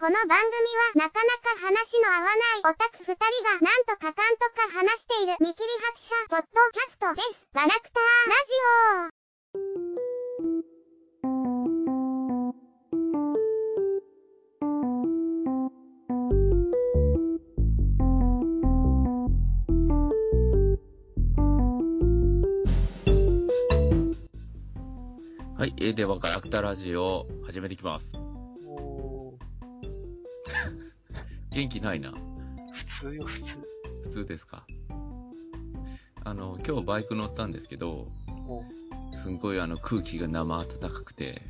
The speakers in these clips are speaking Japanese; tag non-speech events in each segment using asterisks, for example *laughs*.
この番組はなかなか話の合わないオタク二人がなんとかかんとか話している見切り発車ポッドキャストです。ガラクターラジオはい、えー、ではガラクタラジオ始めていきます。元気ないな。う、普通よ、普通。普通ですか？あの、今日バイク乗ったんですけど、もすんごいあの空気が生暖かくて、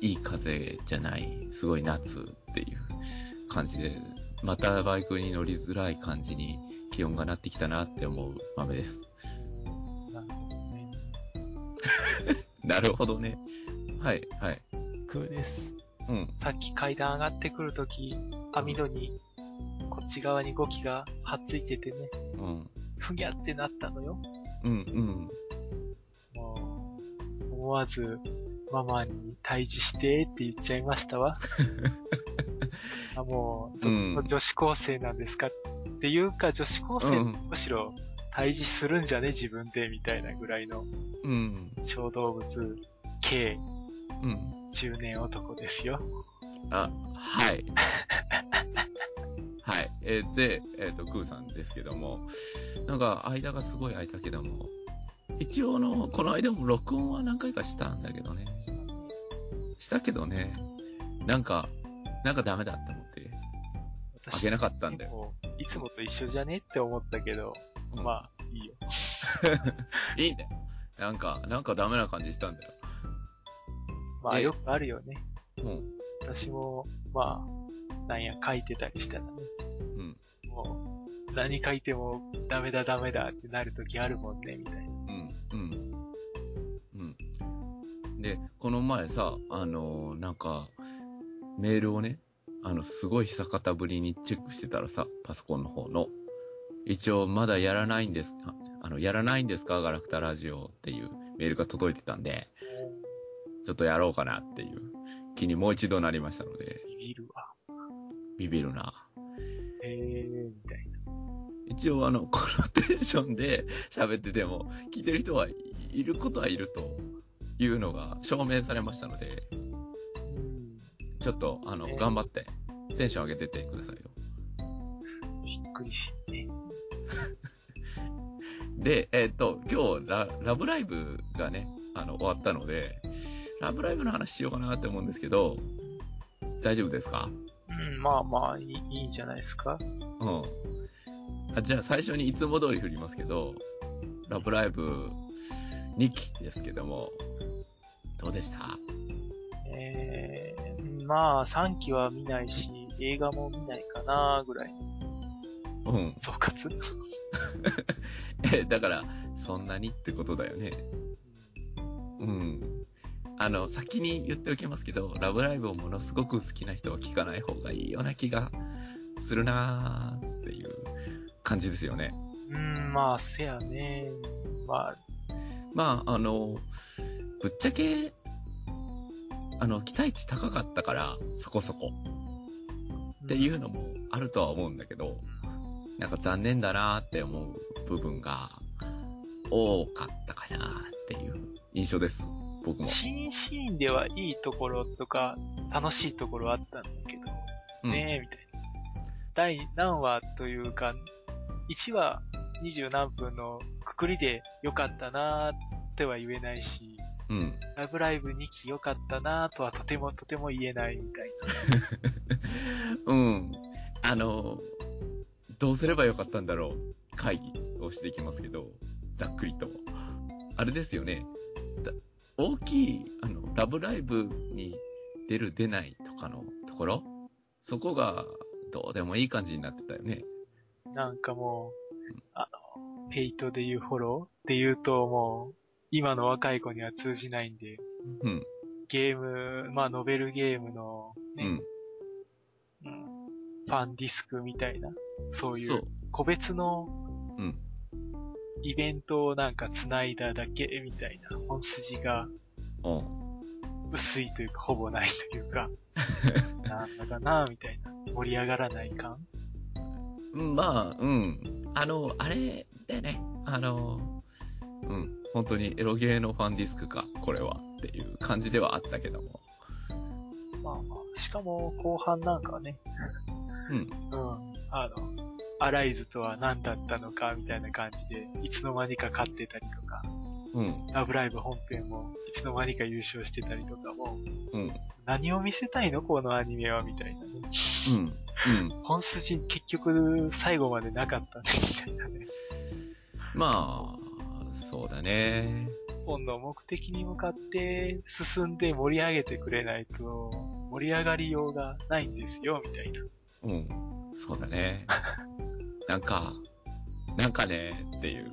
いい風じゃない、すごい夏っていう感じで、またバイクに乗りづらい感じに気温がなってきたなって思う豆です。う、なるほどね。*laughs* なるほどね。はい、はい。クーです。うん、さっき階段上がってくるとき、網戸に、こっち側にゴキがはっついててね、うん、ふぎゃってなったのよ。うん、うん。もう、思わず、ママに退治してって言っちゃいましたわ。*laughs* あもう、女子高生なんですかっていうか、女子高生、うんむしろ退治するんじゃね自分で、みたいなぐらいのうん、小動物、計うん。中年男ですよ。あ、はい。*laughs* はい。えーで、えっ、と、クーさんですけども、なんか、間がすごい空いたけども、一応の、この間も録音は何回かしたんだけどね。したけどね、なんか、なんかダメだって思って、あげなかったんだよ。いつもと一緒じゃねって思ったけど、うんまあ、いいよ。*laughs* いいんだよ。なんか、なんかダメな感じしたんだよ。まあ、えよくあるよね。うん。私も、まあ、なんや、書いてたりしたらね。うん。もう、何書いてもダメだダメだってなるときあるもんね、みたいな。うん、うん。うん。で、この前さ、あのーなんか、メールをね、あの、すごい久方ぶりにチェックしてたらさ、パソコンの方の。一応、まだやらないんです、ああの、やらないんですか？ガラクタラジオっていうメールが届いてたんで、ちょっとやろうかなっていう気にもう一度なりましたので、ビビるわ。ビビるな。へえー、みたいな。一応あの、*laughs* このテンションで喋ってても、聞いてる人はいいることはいるというのが証明されましたので、うん。ちょっと、あの、えー頑張って、テンション上げてってくださいよ。びっくりし、ね。*laughs* で、えっ、と、今日ラ、ラブライブがね、あの、終わったので、ラブライブの話しようかなって思うんですけど、大丈夫ですか？うん、まあまあ、いいいいんじゃないですか？うん。あじゃあ最初にいつも通り振りますけど、ラブライブ2期ですけども、どうでした？えー、まあ、3期は見ないし、映画も見ないかな、ぐらい。うん。総括？*laughs* え、だから、そんなにってことだよね。うん。あの、先に言っておきますけど、ラブライブをものすごく好きな人は聞かない方がいいような気がするなーっていう感じですよね。うん、まあ、せやね。まあ、まあ、あの、ぶっちゃけ、あの、期待値高かったから、そこそこ。っていうのもあるとは思うんだけど、なんか残念だなーって思う部分が多かったかなーっていう印象です。僕も。新シーンではいいところとか、楽しいところあったんだけど、うんねえ、みたいな。第何話というか、1話20何分のくくりで良かったなーっては言えないし、うん。ラブライブ2期良かったなーとはとてもとても言えないみたい *laughs* うん。あの、どうすればよかったんだろう会議をしていきますけど、ざっくりと。あれですよね。だ大きい、あの、ラブライブに出る出ないとかのところ？そこがどうでもいい感じになってたよね。な。なんかもう、あの、ペイトで言うフォロー？って言うともう、今の若い子には通じないんで、うん。ゲーム、まあノベルゲームの、ね、うん。うんファンディスクみたいな、そういそうう。個別のうん。イベントをなんか繋いだだけみたいな本筋がうん。薄いというか、ほぼないというか、なんだかな、みたいな。盛り上がらない感？うんまあ、うん。あの、あれだよね。あの、うん。本当にエロゲーのファンディスクか、これは。っていう感じではあったけども。まあまあ、しかも後半なんかはね、うん。うん、あの、アライズとは何だったのかみたいな感じで、いつの間にか勝ってたりとか、うん。ラブライブ本編もいつの間にか優勝してたりとかも、うん。何を見せたいのこのアニメはみたいなね。うん。うん。本筋結局最後までなかったね、みたいなね。まあ、そうだね。本の目的に向かって進んで盛り上げてくれないと、盛り上がりようがないんですよ、みたいな。うん。そうだね。なんか、なんかね、っていう。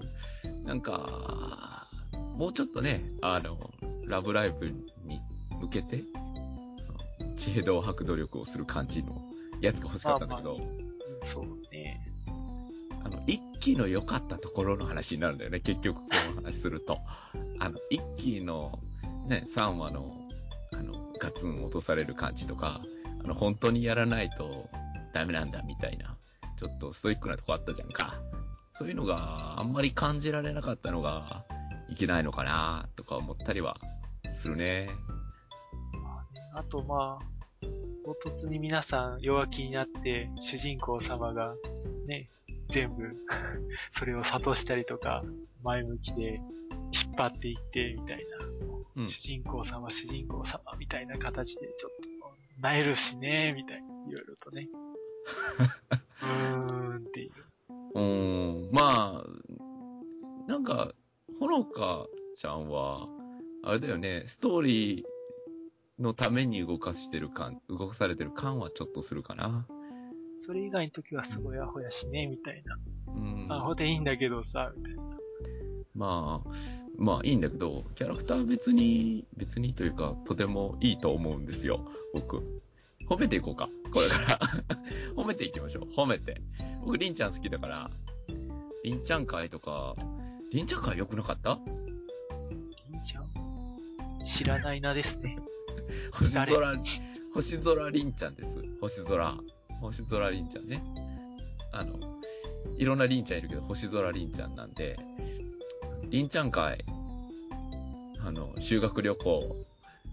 なんか、もうちょっとね、あの、ラブライブに向けて、地平道白努力をする感じのやつが欲しかったんだけど、うんそうね。あの、一期の良かったところの話になるんだよね、結局この話すると。あの、一期のね、3話の、あの、ガツン落とされる感じとか、あの、本当にやらないとダメなんだみたいな、ちょっとストイックなとこあったじゃんか。そういうのがあんまり感じられなかったのがいけないのかなとか思ったりはするね。あとまあ、唐突に皆さん弱気になって、主人公様がね、全部、*laughs* それを諭したりとか、前向きで引っ張っていって、みたいな。うん主人公様、主人公様、みたいな形でちょっと、なえるしね、みたいな、いろいろとね。*laughs* うーんっていう。うーん、まあ、なんか、ほのかちゃんは、あれだよね、ストーリーのために動かしてる感、動かされてる感はちょっとするかな。それ以外の時はすごいアホやしね、みたいな。うん。アホでいいんだけどさ、みたいな。まあ、まあいいんだけど、キャラクター別に、別にというか、とてもいいと思うんですよ、僕。褒めていこうか、これから。*laughs* 褒めていきましょう、褒めて。僕、りんちゃん好きだから、りんちゃん会とか、りんちゃん会良くなかった？りんちゃん？知らないなですね。*laughs* 星空、星空りんちゃんです。星空。星空りんちゃんね。あの、いろんなりんちゃんいるけど、星空りんちゃんなんで、りんちゃん会、あの、修学旅行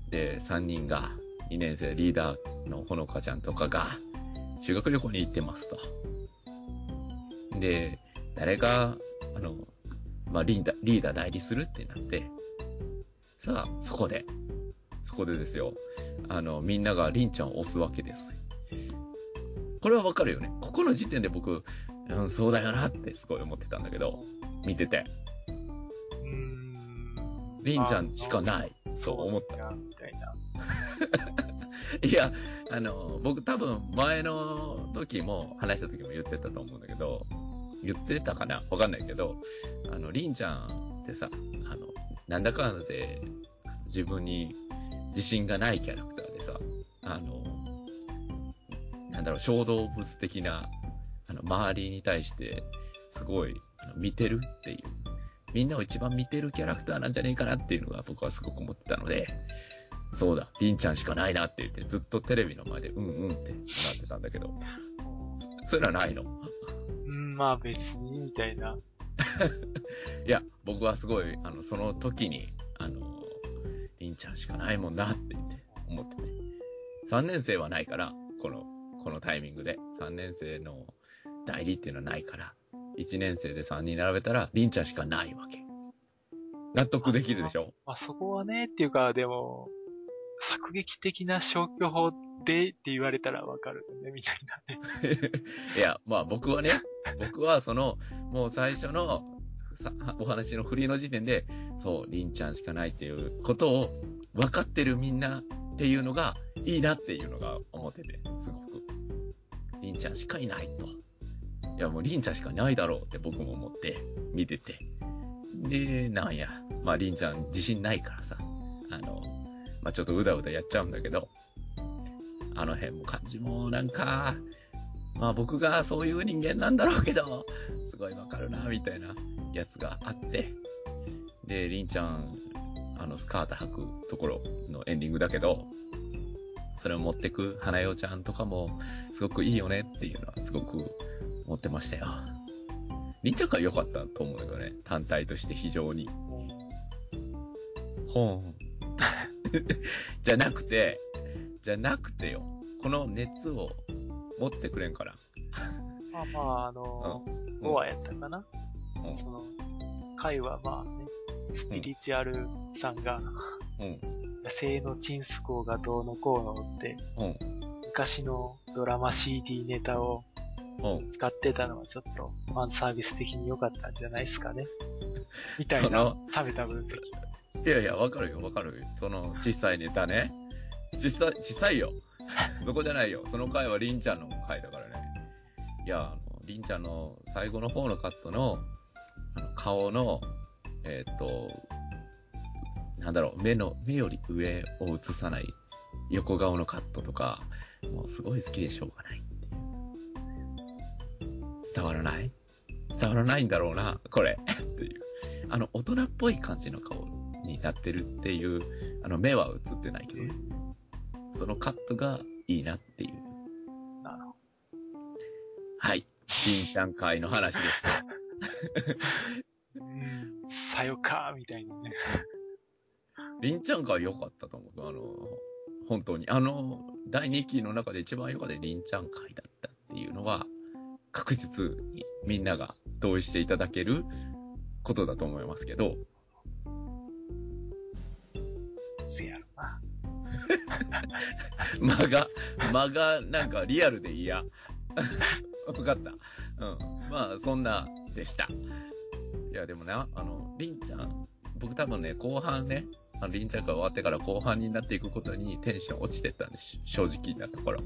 で3人が、2年生リーダーのほのかちゃんとかが、修学旅行に行ってますと。で、誰が、あの、まあ、リーダー、リーダー代理するってなって、さあ、そこで、そこでですよ、あの、みんながりんちゃんを押すわけです。これはわかるよね。ここの時点で僕、うん、そうだよなってすごい思ってたんだけど、見てて。りんちゃんしかい。ないと思った。みたいな。*laughs* いや、あの、僕多分前の時も、話した時も言ってたと思うんだけど、言ってたかな？わかんないけど、あの、りんちゃんってさ、あの、なんだかんだで自分に自信がないキャラクターでさ、あの、なんだろう、小動物的な、あの、周りに対して、すごい、見てるっていう、みんなを一番見てるキャラクターなんじゃねえかなっていうのが僕はすごく思ってたので、そうだ、りんちゃんしかないなって言って、ずっとテレビの前で、うんうんってなってたんだけど、そそういうのはないのうん、まあ別に、みたいな。*laughs* いや、僕はすごい、あの、その時に、あの、りんちゃんしかないもんなって言って、思ってて。3年生はないから、この、このタイミングで。3年生の代理っていうのはないから、1年生で3人並べたら、りんちゃんしかないわけ。納得できるでしょ？まあそこはね、っていうか、でも、作劇的な消去法でって言われたらわかるよね、みたいなね。*laughs* いや、まあ僕はね、僕はその、もう最初のさお話の振りの時点で、そう、りんちゃんしかないっていうことを分かってるみんなっていうのがいいなっていうのが思ってて、すごく。りんちゃんしかいないと。いや、もうりんちゃんしかないだろうって僕も思って見てて。で、なんや、まありんちゃん自信ないからさ、あの、まあちょっとうだうだやっちゃうんだけど、あの辺も感じもなんか、まあ僕がそういう人間なんだろうけど、すごいわかるな、みたいなやつがあって。で、りんちゃん、あの、スカート履くところのエンディングだけど、それを持ってく花代ちゃんとかも、すごくいいよねっていうのはすごく思ってましたよ。りんちゃんが良かったと思うけどね、単体として非常に。ほん。*laughs* じゃなくて、じゃなくてよ。この熱を持ってくれんから。まあまあ、あのうん5話やったかな、うんその、回はまあね、スピリチュアルさんが、うん。野生のチンスコーがどうのこうのって、うん。昔のドラマ CD ネタをうん。使ってたのはちょっとファンサービス的に良かったんじゃないですかね。みたいなその、食べた分析。いやいや、わかるよ、わかるよ。その、小さいネタね。小さい、小さいよ。そこじゃないよ。その回はりんちゃんの回だからね。いや、あの、りんちゃんの最後の方のカットの、あの、顔の、えーっ、と、なんだろう、目の、目より上を映さない横顔のカットとか、もうすごい好きでしょうがない。伝わらない？伝わらないんだろうな、これ。っていう。あの、大人っぽい感じの顔になってるっていう、あの、目は映ってないけどね。そのカットがいいなっていう。なるほはい。りんちゃん会の話でした。さよか、みたいなね。りんちゃん会良かったと思う。あの、本当に。あの、第2期の中で一番良かったりんちゃん会だったっていうのは、確実にみんなが同意していただけることだと思いますけど、せやろな。*laughs* 間が、間がなんかリアルで嫌。*laughs* わかった。うん。まあ、そんなでした。いや、でもな、あの、りんちゃん、僕多分ね、後半ね、あの、りんちゃんが終わってから後半になっていくことにテンション落ちてったんです。正直なところ。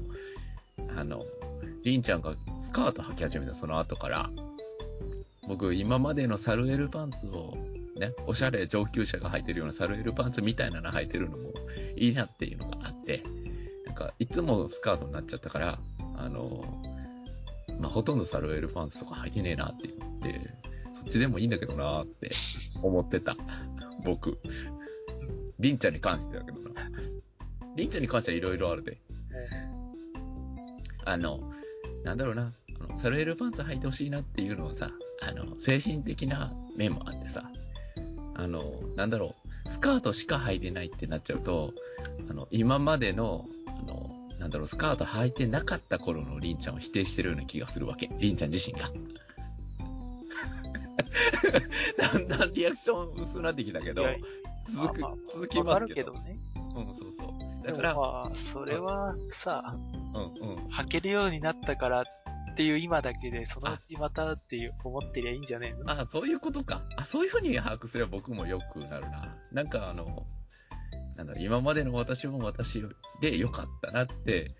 あの、りんちゃんがスカート履き始めたその後から、僕、今までのサルエルパンツを、ね、おしゃれ上級者が履いてるようなサルエルパンツみたいなの履いてるのもいいなっていうのがあって、なんか、いつもスカートになっちゃったから、あの、まあ、ほとんどサルエルパンツとか履いてねえなって言って、そっちでもいいんだけどなって思ってた。僕。りんちゃんに関してだけどな。りんちゃんに関してはいろいろあるで。あの、なんだろうな。あのサルエルパンツ履いてほしいなっていうのはさ、あの、精神的な面もあってさ、あの、なんだろう、スカートしか履いてないってなっちゃうと、あの、今までの、あの、なんだろう、スカート履いてなかった頃のりんちゃんを否定してるような気がするわけ。りんちゃん自身が。*laughs* だんだんリアクション薄くなってきたけど続く、続きます。けどね。うん、そうそう。だから、まあ、それはさ、うんうん。履けるようになったからっていう今だけで、そのうちまたっていう思ってりゃいいんじゃねえの？あ、そういうことか。あ、そういうふうに把握すれば僕もよくなるな。なんかあの、なんだろう、今までの私も私でよかったなって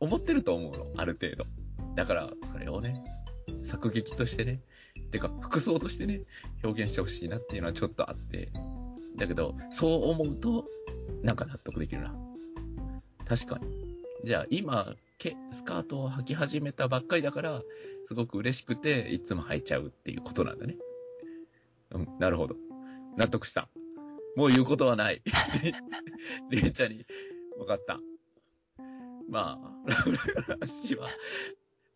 思ってると思うの、ある程度。だから、それをね、作劇としてね、てか、服装としてね、表現してほしいなっていうのはちょっとあって。だけど、そう思うと、なんか納得できるな。確かに。じゃあ、今、けスカートを履き始めたばっかりだから、すごく嬉しくて、いつも履いちゃうっていうことなんだね。うん、なるほど。納得した。もう言うことはない。*laughs* りえちゃんに、わかった。まあ、話は、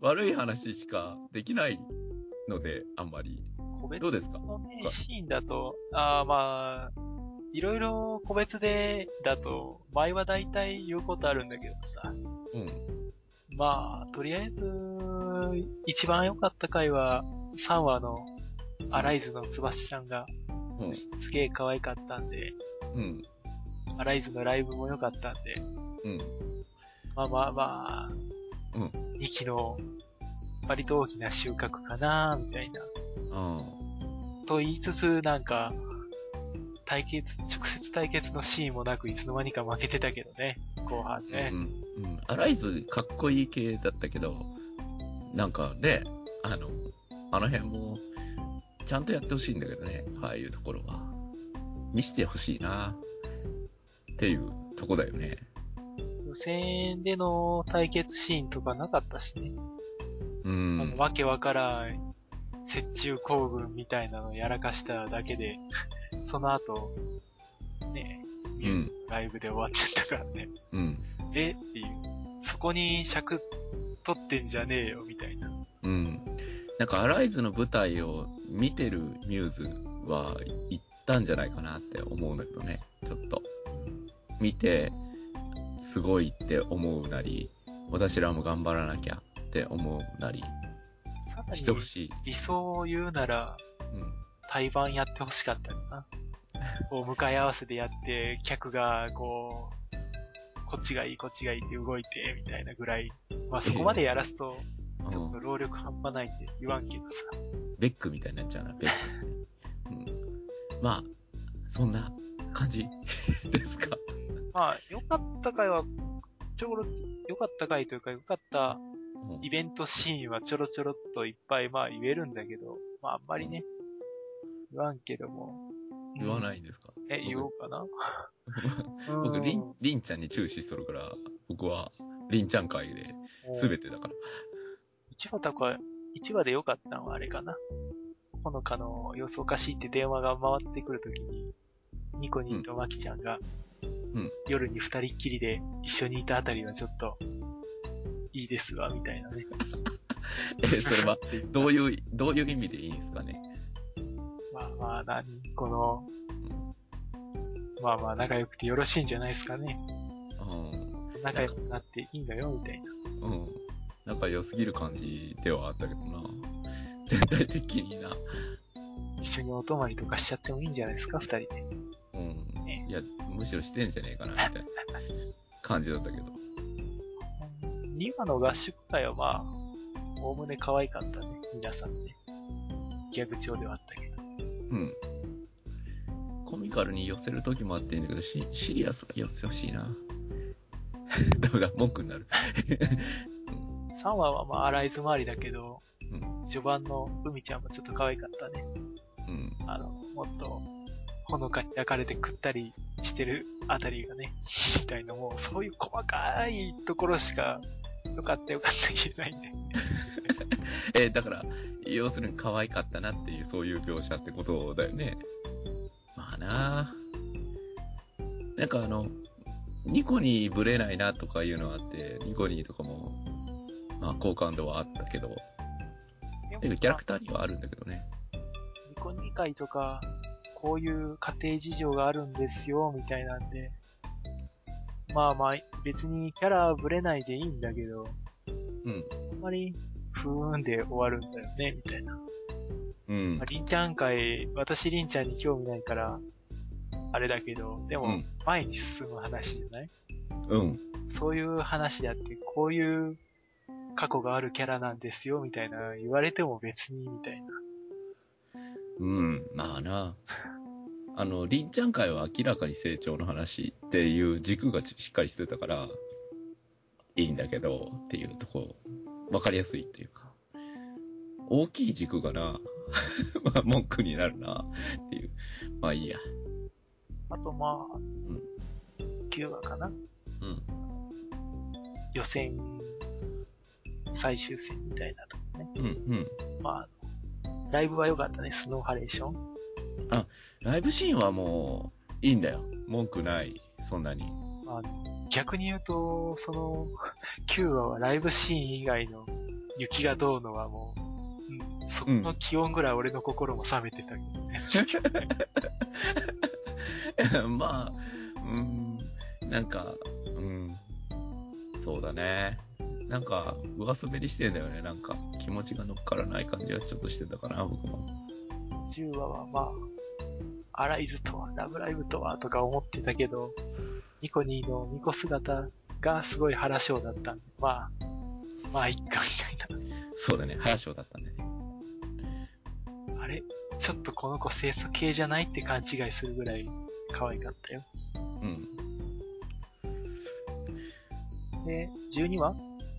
悪い話しかできないので、あんまり。個別どうですか？のね、シーンだと、ああまあ、いろいろ個別でだと、前は大体言うことあるんだけどさ、うん。まあ、とりあえず、一番良かった回は、3話のアライズのつばしちゃんが、うん。すげえ可愛かったんで、うん。アライズのライブも良かったんで、うん。まあまあまあ、うん2期の割と大きな収穫かな、みたいな。うん。と言いつつ、なんか、対決、直接対決のシーンもなく、いつの間にか負けてたけどね、後半ね。うん。うん。アライズ、かっこいい系だったけど、なんかね、あの、あの辺も、ちゃんとやってほしいんだけどね、ああいうところは。見せてほしいな、っていうとこだよね。予選での対決シーンとかなかったしね。うあのん。わけわからん、雪中行軍みたいなのやらかしただけで、*laughs* その後、ね、ミューズのライブで終わっちゃったからね。うん。*laughs* え？っていう。そこに尺取ってんじゃねえよ、みたいな。うん。なんか、アライズの舞台を見てるミューズは行ったんじゃないかなって思うんだけどね。ちょっと。見て、すごいって思うなり、私らも頑張らなきゃって思うなりしてほしい。理想を言うなら、うん。対バンやってほしかったよな。こう、向かい合わせでやって、客が、こう、こっちがいい、こっちがいいって動いて、みたいなぐらい。まあ、そこまでやらすと、ちょっとうん。労力半端ないって言わんけどさ。ベックみたいになっちゃうな、ベック。うん。まあ、そんな感じ *laughs* ですか。まあ、良かった回は、ちょろ、良かった回というか、良かったうんイベントシーンはちょろちょろっといっぱいまあ言えるんだけど、まああんまりね、言わんけども。。言わないいんですか？え、僕言おうかな？僕、リンうん、リンちゃんに注視しとるから、僕は、リンちゃん会で、すべてだから。一話とか、一話で良かったのはあれかな。ほのかの様子おかしいって電話が回ってくるときに、ニコニーとマキちゃんが、うん夜に二人っきりで一緒にいたあたりはちょっと、いいですわ、みたいなね。*laughs* え、それは、どういう、*laughs* どういう意味でいいんですかね？まあまあ、何この、うんまあまあ仲良くてよろしいんじゃないですかね。うん。仲良くなっていいのよ、みたいな。うん。仲良すぎる感じではあったけどな。*laughs* 全体的にな。一緒にお泊まりとかしちゃってもいいんじゃないですか、二人で。うん。ねいや、むしろしてんじゃねえかな、みたいな感じだったけど。2話の合宿会はまあ、おおむね可愛かったね、皆さんね。ギャグ調ではあったけど。うん。コミカルに寄せる時もあっていいんだけど、シシリアスが寄せてほしいな。*laughs* ダメだ、文句になる。*laughs* 3話はまあ、アライズ周りだけど、うん。序盤の海ちゃんもちょっと可愛かったね。うん。あの、もっと、ほのかに焼かれて食ったりしてるあたりがね、みたいなもう、そういう細かいところしか、よかったよかった言えないんで。*laughs* え、だから、要するに可愛かったなっていう、そういう描写ってことだよね。まあななんかあの、ニコにブレないなとかいうのはあって、ニコニーとかも、まあ好感度はあったけど、てかキャラクターにはあるんだけどね。ニコニ会とか、こういう家庭事情があるんですよ、みたいなんで。まあまあ、別にキャラぶれないでいいんだけど、うん。あんまり、ふーんで終わるんだよね、みたいな。うんまあ、。りんちゃん会、私りんちゃんに興味ないから、あれだけど、でもうん、前に進む話じゃない、うん。そういう話であって、こういう過去があるキャラなんですよ、みたいな、言われても別に、みたいな。うん。まあなあの、りんちゃん会は明らかに成長の話っていう軸がしっかりしてたから、いいんだけど、っていうとこ、わかりやすいっていうか。大きい軸がな、*laughs* まあ文句になるな、っていう。まあいいや。あとまあ、ん9話かなうん。予選、最終戦みたいなとこね。うん、うん。まあ、ライブは良かったね、スノーハレーション。ライブシーンはもう、いいんだよ。文句ない。そんなに。あの逆に言うと、その、*laughs* 9話はライブシーン以外の雪がどうのはもう、うん、そこの気温ぐらい俺の心も冷めてたけどね。*laughs* まあ、うん、なんか、うん、そうだね。なんか、上滑りしてんだよね。なんか、気持ちが乗っからない感じはちょっとしてたかな、僕も。10話はまあ、アライズとは、ラブライブとはとか思ってたけど、ニコニーのニコ姿がすごい腹章だったんで、まあ、まあ、いっかみたいそうだね。原章だったんね。な。あれ？ちょっとこの子清楚系じゃないって勘違いするぐらい可愛かったよ。うん。で、12話？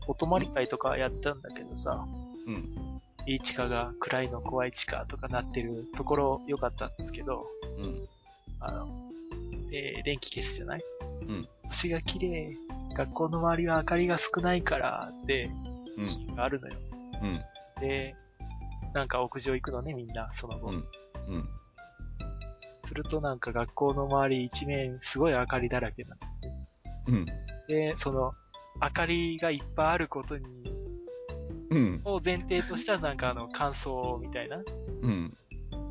お泊まり会とかやったんだけどさ、うん。いい地下が暗いの怖い地下とかなってるところ良かったんですけど、うん。あの、えー電気消すじゃない？うん。星が綺麗、学校の周りは明かりが少ないからって、うん。シーンがあるのよ。うん。で、なんか屋上行くのね、みんな、その後。うん。うん。すするとなんか学校の周り一面すごい明かりだらけなんでうん。で、その、明かりがいっぱいあることに、うん。を前提としたなんかあの感想みたいなうん。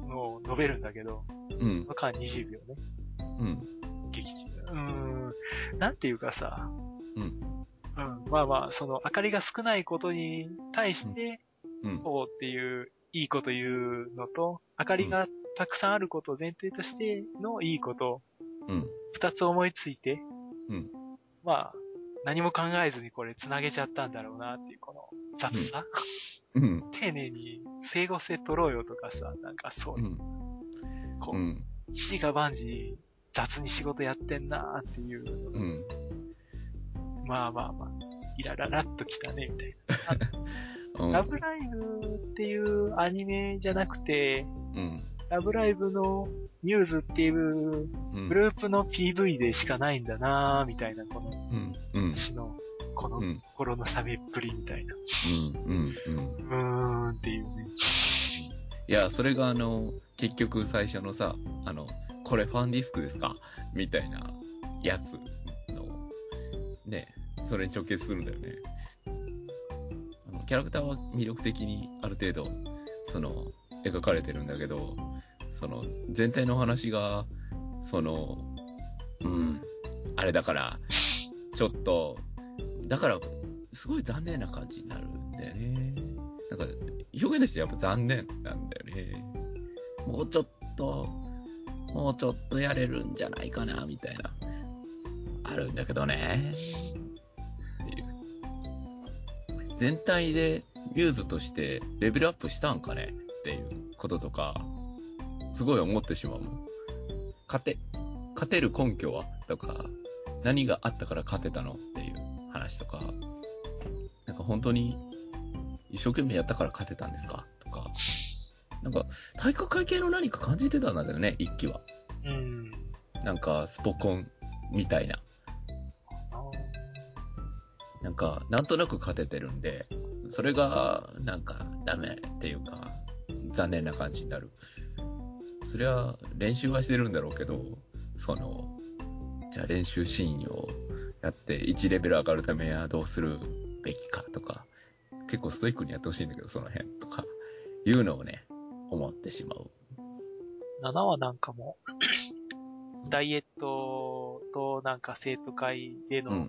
のを述べるんだけど、うんそ。の間20秒ね。うん。劇中。うーん、なんていうかさ、うん。うん、まあまあ、その明かりが少ないことに対して、うん。こうっていう、いいこと言うのと、明かりがたくさんあることを前提としてのいいこと、うん。二つ思いついて、うん。まあ、何も考えずにこれ繋げちゃったんだろうなっていう、この雑さ、うん。丁寧に整合性取ろうよとかさ、なんかそうう、ん。こう、うん。七が万事雑に仕事やってんなーっていう、うん。まあまあまあ、イラララっときたね、みたい *laughs* うん。な。ラブライブっていうアニメじゃなくて、うん。ラブライブのミューズっていううん。グループの PV でしかないんだなーみたいな、このうん。うん。私の、このうん。心の冷めっぷりみたいな。うん。うん。うん。うーんっていうね。いや、それがあの、結局最初のさ、あの、これファンディスクですか？みたいなやつの、ね、それに直結するんだよね。あの、キャラクターは魅力的にある程度、その、描かれてるんだけど、その、全体の話が、その、うん、あれだから、ちょっと、だから、すごい残念な感じになるんだよね。なんか、表現としてやっぱ残念なんだよね。もうちょっと、もうちょっとやれるんじゃないかな、みたいな。あるんだけどね。全体でミューズとしてレベルアップしたんかね？っていうこととか、すごい思ってしまうもん。勝て、勝てる根拠はとか、何があったから勝てたのっていう話とか、なんか本当に一生懸命やったから勝てたんですか？とか、なんか体育会系の何か感じてたんだけどね、一期は。うん。なんかスポコンみたいな。あなんか、なんとなく勝ててるんで、それが、なんか、ダメっていうか、残念な感じになる。そりゃ、練習はしてるんだろうけど、その、じゃあ練習シーンをやって1レベル上がるためにはどうするべきかとか、結構ストイックにやってほしいんだけど、その辺とか、いうのをね、思ってしまう。7話なんかも、ダイエットとなんか生徒会での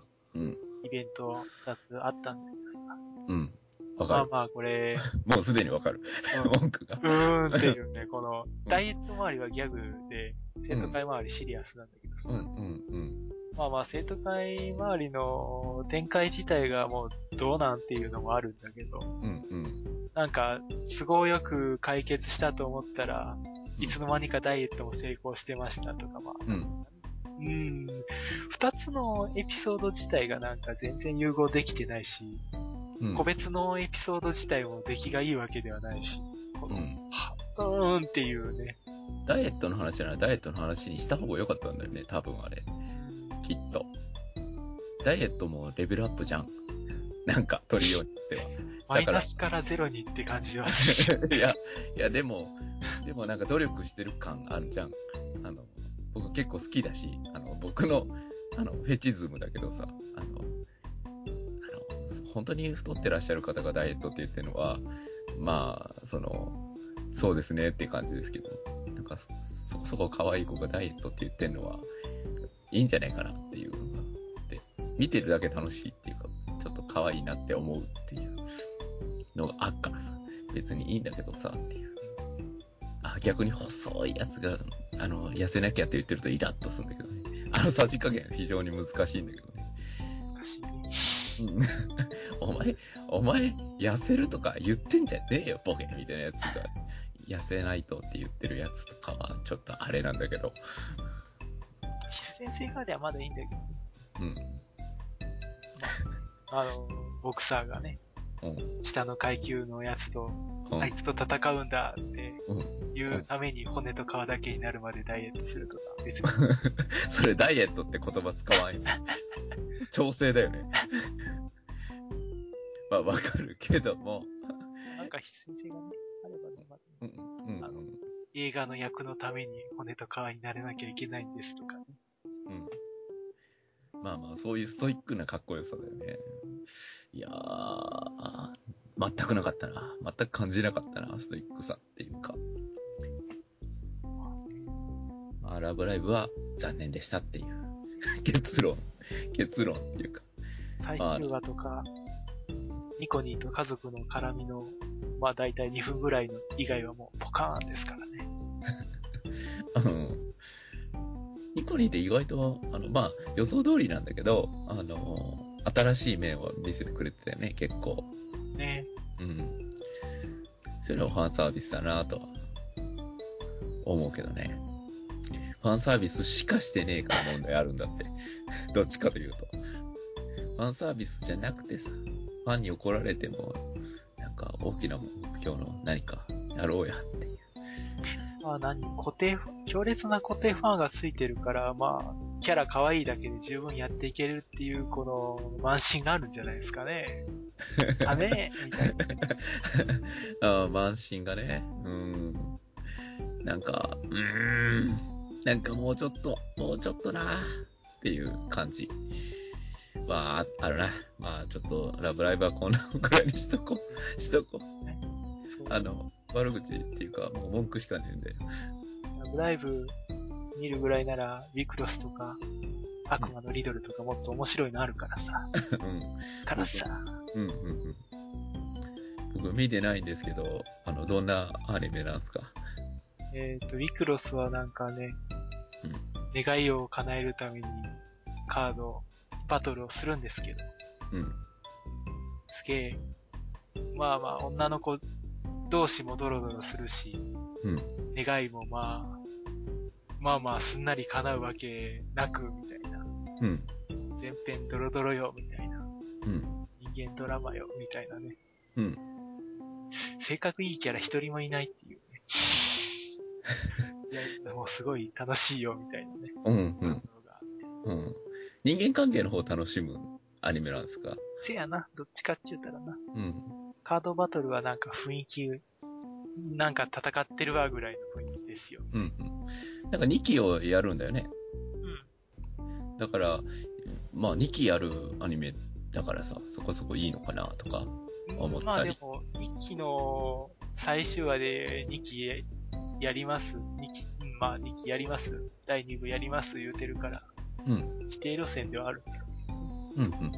イベント2つあったんだけどさ。うん。わまかる。あまあこれ、*laughs* もうすでにわかる。うん文句が。うーんっていうね、この、ダイエット周りはギャグで、生徒会周りシリアスなんだけどさ。うん、うん、うん。まあまあ生徒会周りの展開自体がもうどうなんていうのもあるんだけど、うん、うん。なんか、都合よく解決したと思ったら、いつの間にかダイエットも成功してましたとか、まあ。うん。うん。二つのエピソード自体がなんか全然融合できてないし、うん。個別のエピソード自体も出来がいいわけではないし、この、うん。はうーんっていうね。ダイエットの話じゃない、ダイエットの話にした方が良かったんだよね、多分あれ。きっと。ダイエットもレベルアップじゃん。なんか、取りよっては。マイナスからゼロにって感じは。*laughs* いや、いや、でも、でもなんか努力してる感あるじゃん。あの、僕結構好きだし、あの、僕の、あの、フェチズムだけどさ、あの、本当に太ってらっしゃる方がダイエットって言ってるのは、まあ、その、そうですねって感じですけど、なんか、そこそこ可愛い子がダイエットって言ってるのは、いいんじゃないかなっていうのがあって、見てるだけ楽しいっていうか、ちょっと可愛いなって思うっていうのがあっからさ、別にいいんだけどさ、っていう。あ、逆に細いやつが、あの、痩せなきゃって言ってるとイラッとするんだけどね。あのさじ加減非常に難しいんだけどね。うんお前、お前、痩せるとか言ってんじゃねえよ、ボケみたいなやつが、痩せないとって言ってるやつとかは、ちょっとあれなんだけど。先生側ではまだいいんだけど、うん。あの、ボクサーがね、うん。下の階級のやつと、うんあいつと戦うんだってうん。いうために骨と皮だけになるまでダイエットするとか、別 *laughs* にそれダイエットって言葉使わんよ。*laughs* 調整だよね。まあ、わかるけども。なんか必然性がね、あればね、またうんうんうんあの映画の役のために骨と皮になれなきゃいけないんですとかね。うん。まあまあ、そういうストイックなかっこよさだよね。いやー、全くなかったな。全く感じなかったな、ストイックさっていうか。まあ、ラブライブは残念でしたっていう *laughs* 結論、結論っていうか。最終話とか、ニコニーと家族の絡みの、まあ大体2分ぐらいの以外はもうポカーンですからね。*laughs* うん。ニコニーって意外と、あの、まあ、予想通りなんだけど、あの、新しい面を見せてくれてたよね、結構。ね。うん。そういうのはファンサービスだなとは思うけどね。ファンサービスしかしてねえから問題あるんだって。*laughs* どっちかというと。ファンサービスじゃなくてさ、ファンに怒られても、なんか大きな目標の何かやろうやっていう。まあ何固定、強烈な固定ファンがついてるから、まあ、キャラ可愛いだけで十分やっていけるっていう、この、慢心があるんじゃないですかね。ダメみたいな。ああ、慢心がね。うん。なんか、うーん。なんかもうちょっと、もうちょっとなっていう感じはああるな。まあちょっと、ラブライブはこんなくらいにしとこう。*laughs* しとこう。あの、悪口っていうか、もう文句しかねえんで。ラブライブ見るぐらいなら、ウィクロスとか、悪魔のリドルとかもっと面白いのあるからさ。*laughs* うん。からさ。うんうんうん。僕見てないんですけど、あの、どんなアニメなんすか？えっ、と、ウィクロスはなんかね、願いを叶えるためにカード、バトルをするんですけど、うん。すげえ、まあまあ、女の子同士もドロドロするし、うん。願いもまあ、まあまあ、すんなり叶うわけなく、みたいな。うん。全編ドロドロよ、みたいな。うん。人間ドラマよ、みたいなね。うん。性格いいキャラ一人もいないっていうね。*laughs* いや、もうすごい楽しいよ、みたいなね。うん。うん。ところがあってうん。人間関係の方を楽しむアニメなんですか？せやな、どっちかって言ったらな。うん。カードバトルはなんか雰囲気、なんか戦ってるわぐらいの雰囲気ですよ。うん。うん。なんか2期をやるんだよね。うん。だから、まあ2期やるアニメだからさ、そこそこいいのかなとか。思ったりまあでも、1期の最終話で2期やります。2期、うんまあ2期やります。第2部やります言うてるから、うん。規定路線ではあるんだよ。うん。うん。うん。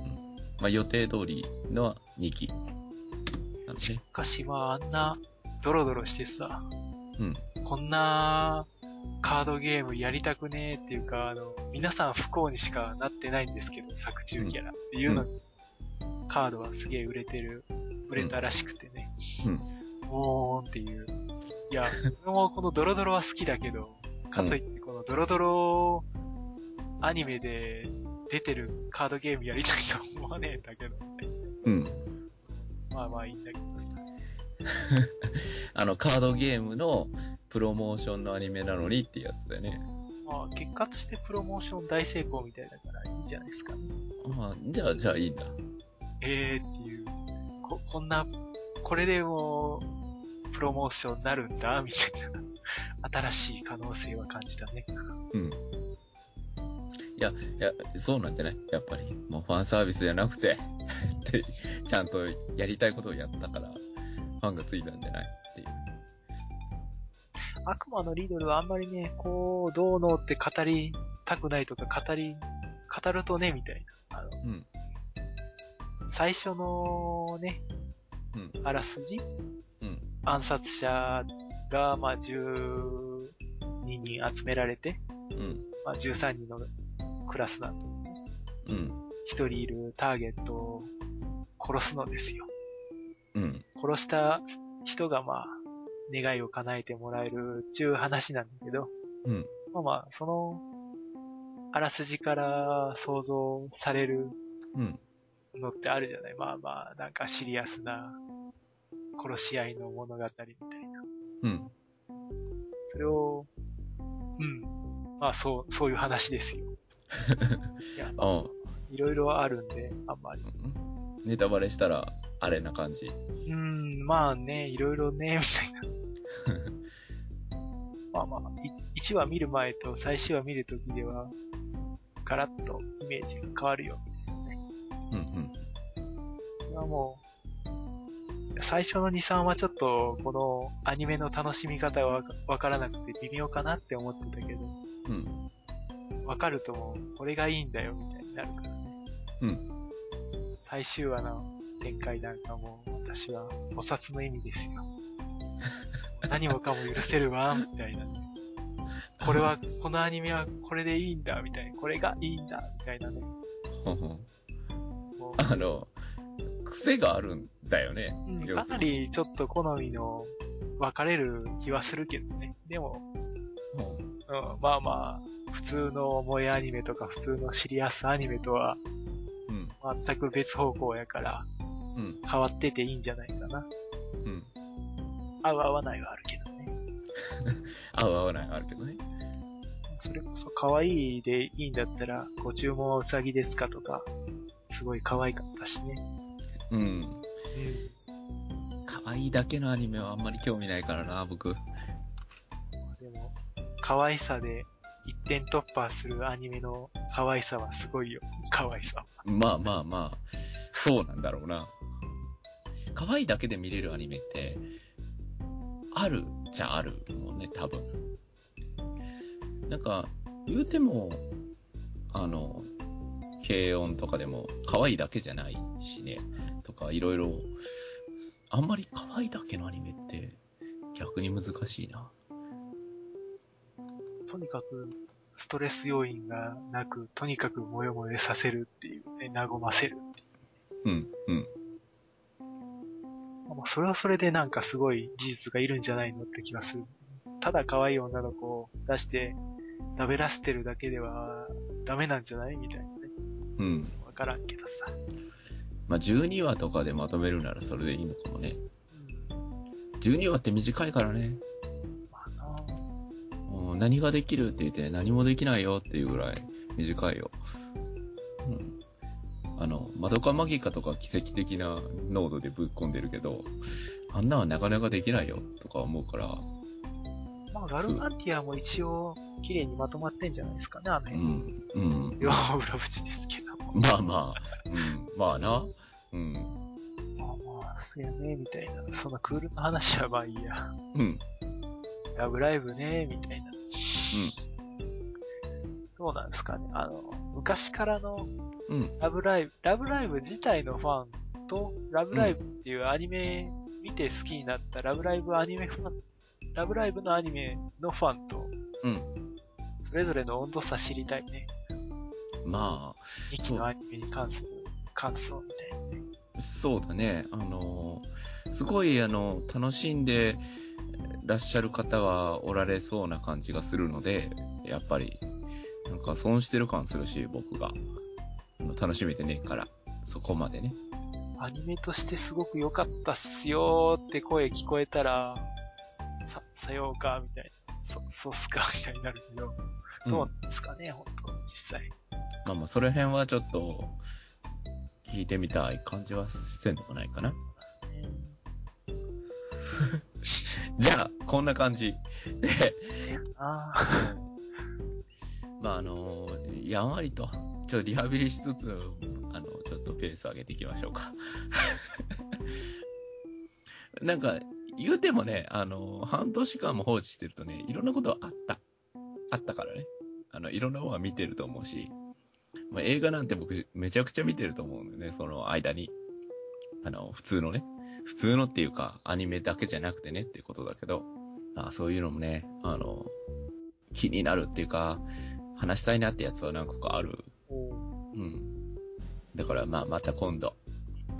まあ予定通りの2期。ね。しかしまああんな、ドロドロしてさ、うん。こんなカードゲームやりたくねえっていうか、あの、皆さん不幸にしかなってないんですけど、作中キャラっていうの、カードはすげえ売れてる、売れたらしくてね。うん。おーんっていう。いや、俺もこのドロドロは好きだけど、かといってこのドロドロアニメで出てるカードゲームやりたいと思わねえんだけど、うん。まあまあいいんだけどさ。*laughs* あの、カードゲームのプロモーションのアニメなのにってやつだよね。まあ結果としてプロモーション大成功みたいだからいいんじゃないですかね。ああ、じゃあ、じゃあいいんだ。えーっていう、こ、こんな、これでもう、プロモーションになるんだみたいな、新しい可能性は感じたね。うん。いや、いや、そうなんじゃない？やっぱり。もうファンサービスじゃなくて、*laughs* って、ちゃんとやりたいことをやったから、ファンがついたんじゃない？っていう。悪魔のリドルはあんまりね、こう、どうのって語りたくないとか、語り、語るとね、みたいな。あの、うん。最初のね、うん。あらすじ？うん。暗殺者が、まあ、12人集められて、うん。まあ、13人のクラスなんで、うん。1人いるターゲットを殺すのですよ。うん。殺した人が、まあ、願いを叶えてもらえるっていう話なんだけど、うん。まあまあ、その、あらすじから想像されるうん。のってあるじゃないまあまあ、なんかシリアスな殺し合いの物語みたいな。うん。それを、うん。まあそう、そういう話ですよ。*laughs* いや。いろいろあるんで、あんまり。ネタバレしたら、あれな感じ。うん、まあね、いろいろね、みたいな。*laughs* まあまあ、1話見る前と最終話見るときでは、ガラッとイメージが変わるよ。うんうん。それはもう、最初の2、3はちょっと、このアニメの楽しみ方がわわからなくて微妙かなって思ってたけど、うん。わかるともう、これがいいんだよ、みたいになるからね。うん。最終話の展開なんかもう、私は、お札の意味ですよ。*laughs* 何もかも許せるわ、みたいなね。これは、このアニメはこれでいいんだ、みたいな。これがいいんだ、みたいなね。あの、癖があるんだよね。うんかなりちょっと好みの分かれる気はするけどね。でも、うん、まあまあ、普通の萌えアニメとか普通のシリアスアニメとはうん。全く別方向やからうん。変わってていいんじゃないかな。うん。合う合わないはあるけどね。*laughs* 合う合わないあるけどね。それこそ可愛いでいいんだったら、ご注文はうさぎですかとか、すごい可愛かったしね。うん。うん。可愛いだけのアニメはあんまり興味ないからな、僕。でも、可愛さで一点突破するアニメの可愛さはすごいよ。可愛さ。まあまあまあ、そうなんだろうな。可愛いだけで見れるアニメって、あるじゃあるもんね、多分。なんか、言うても、あの、軽音とかでも可愛いだけじゃないしね、とかいろいろ、あんまり可愛いだけのアニメって逆に難しいな。とにかく、ストレス要因がなく、とにかくモヨモヨさせるっていうね、和ませるっていうん、うん。う。まあ、それはそれでなんかすごい技術がいるんじゃないのって気がする。ただ可愛い女の子を出して、食べらせてるだけではダメなんじゃないみたいなね。うん。わからんけどさ。まあ、12話とかでまとめるならそれでいいのかもね。うん。12話って短いからね。何ができるって言って何もできないよっていうぐらい短いよ。うん。あの、マドカマギカとか奇跡的な濃度でぶっ込んでるけど、あんなはなかなかできないよとか思うから、まあ、ガルガンティアも一応、綺麗にまとまってんじゃないですかね、あのう辺。ん、うん。両方裏縁ですけども。まあまあ、うん、まあな、うん、まあまあ、そうやね、みたいな。そんなクールな話はまあいいや。うん、ラブライブね、みたいな。うん、どうなんですかね。あの、昔からのうん、ラブライブ、ラブライブ自体のファンと、ラブライブっていうアニメ見て好きになったラブライブアニメファン、ラブライブのアニメのファンと、うん。それぞれの温度差知りたいね。ま2期のアニメに関する感想みたいなね。あ、そうだね。あの、すごい、あの、楽しんでらっしゃる方はおられそうな感じがするので、やっぱり、なんか損してる感するし、僕が。楽しめてねえから、そこまでね。アニメとしてすごく良かったっすよーって声聞こえたら、さ、さようか、みたいな。そ、そうっすか、みたいになるけど、うんどうなんですかね、本当実際。まあまあ、その辺はちょっと、聞いてみたい感じはせんでもないかな。*laughs* じゃあ、こんな感じ。で、ああ、まああの、やんわりと、ちょっとリハビリしつつ、あの、ちょっとペース上げていきましょうか。*laughs* なんか、言うてもね、あの、半年間も放置してるとね、いろんなことあった。あったからね。あの、いろんなものは見てると思うし、まあ、映画なんて僕めちゃくちゃ見てると思うんでね、その間に。あの、普通のね。普通のっていうか、アニメだけじゃなくてねっていうことだけど、あそういうのもね、あの、気になるっていうか、話したいなってやつは何個かある。うん。だからまあまた今度、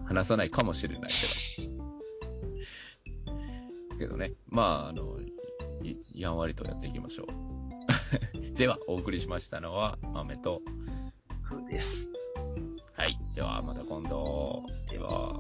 話さないかもしれないけど。けどね、まああの、いやんわりとやっていきましょう。*laughs* では、お送りしましたのは、豆と、ふうです。はい。では、また今度。では。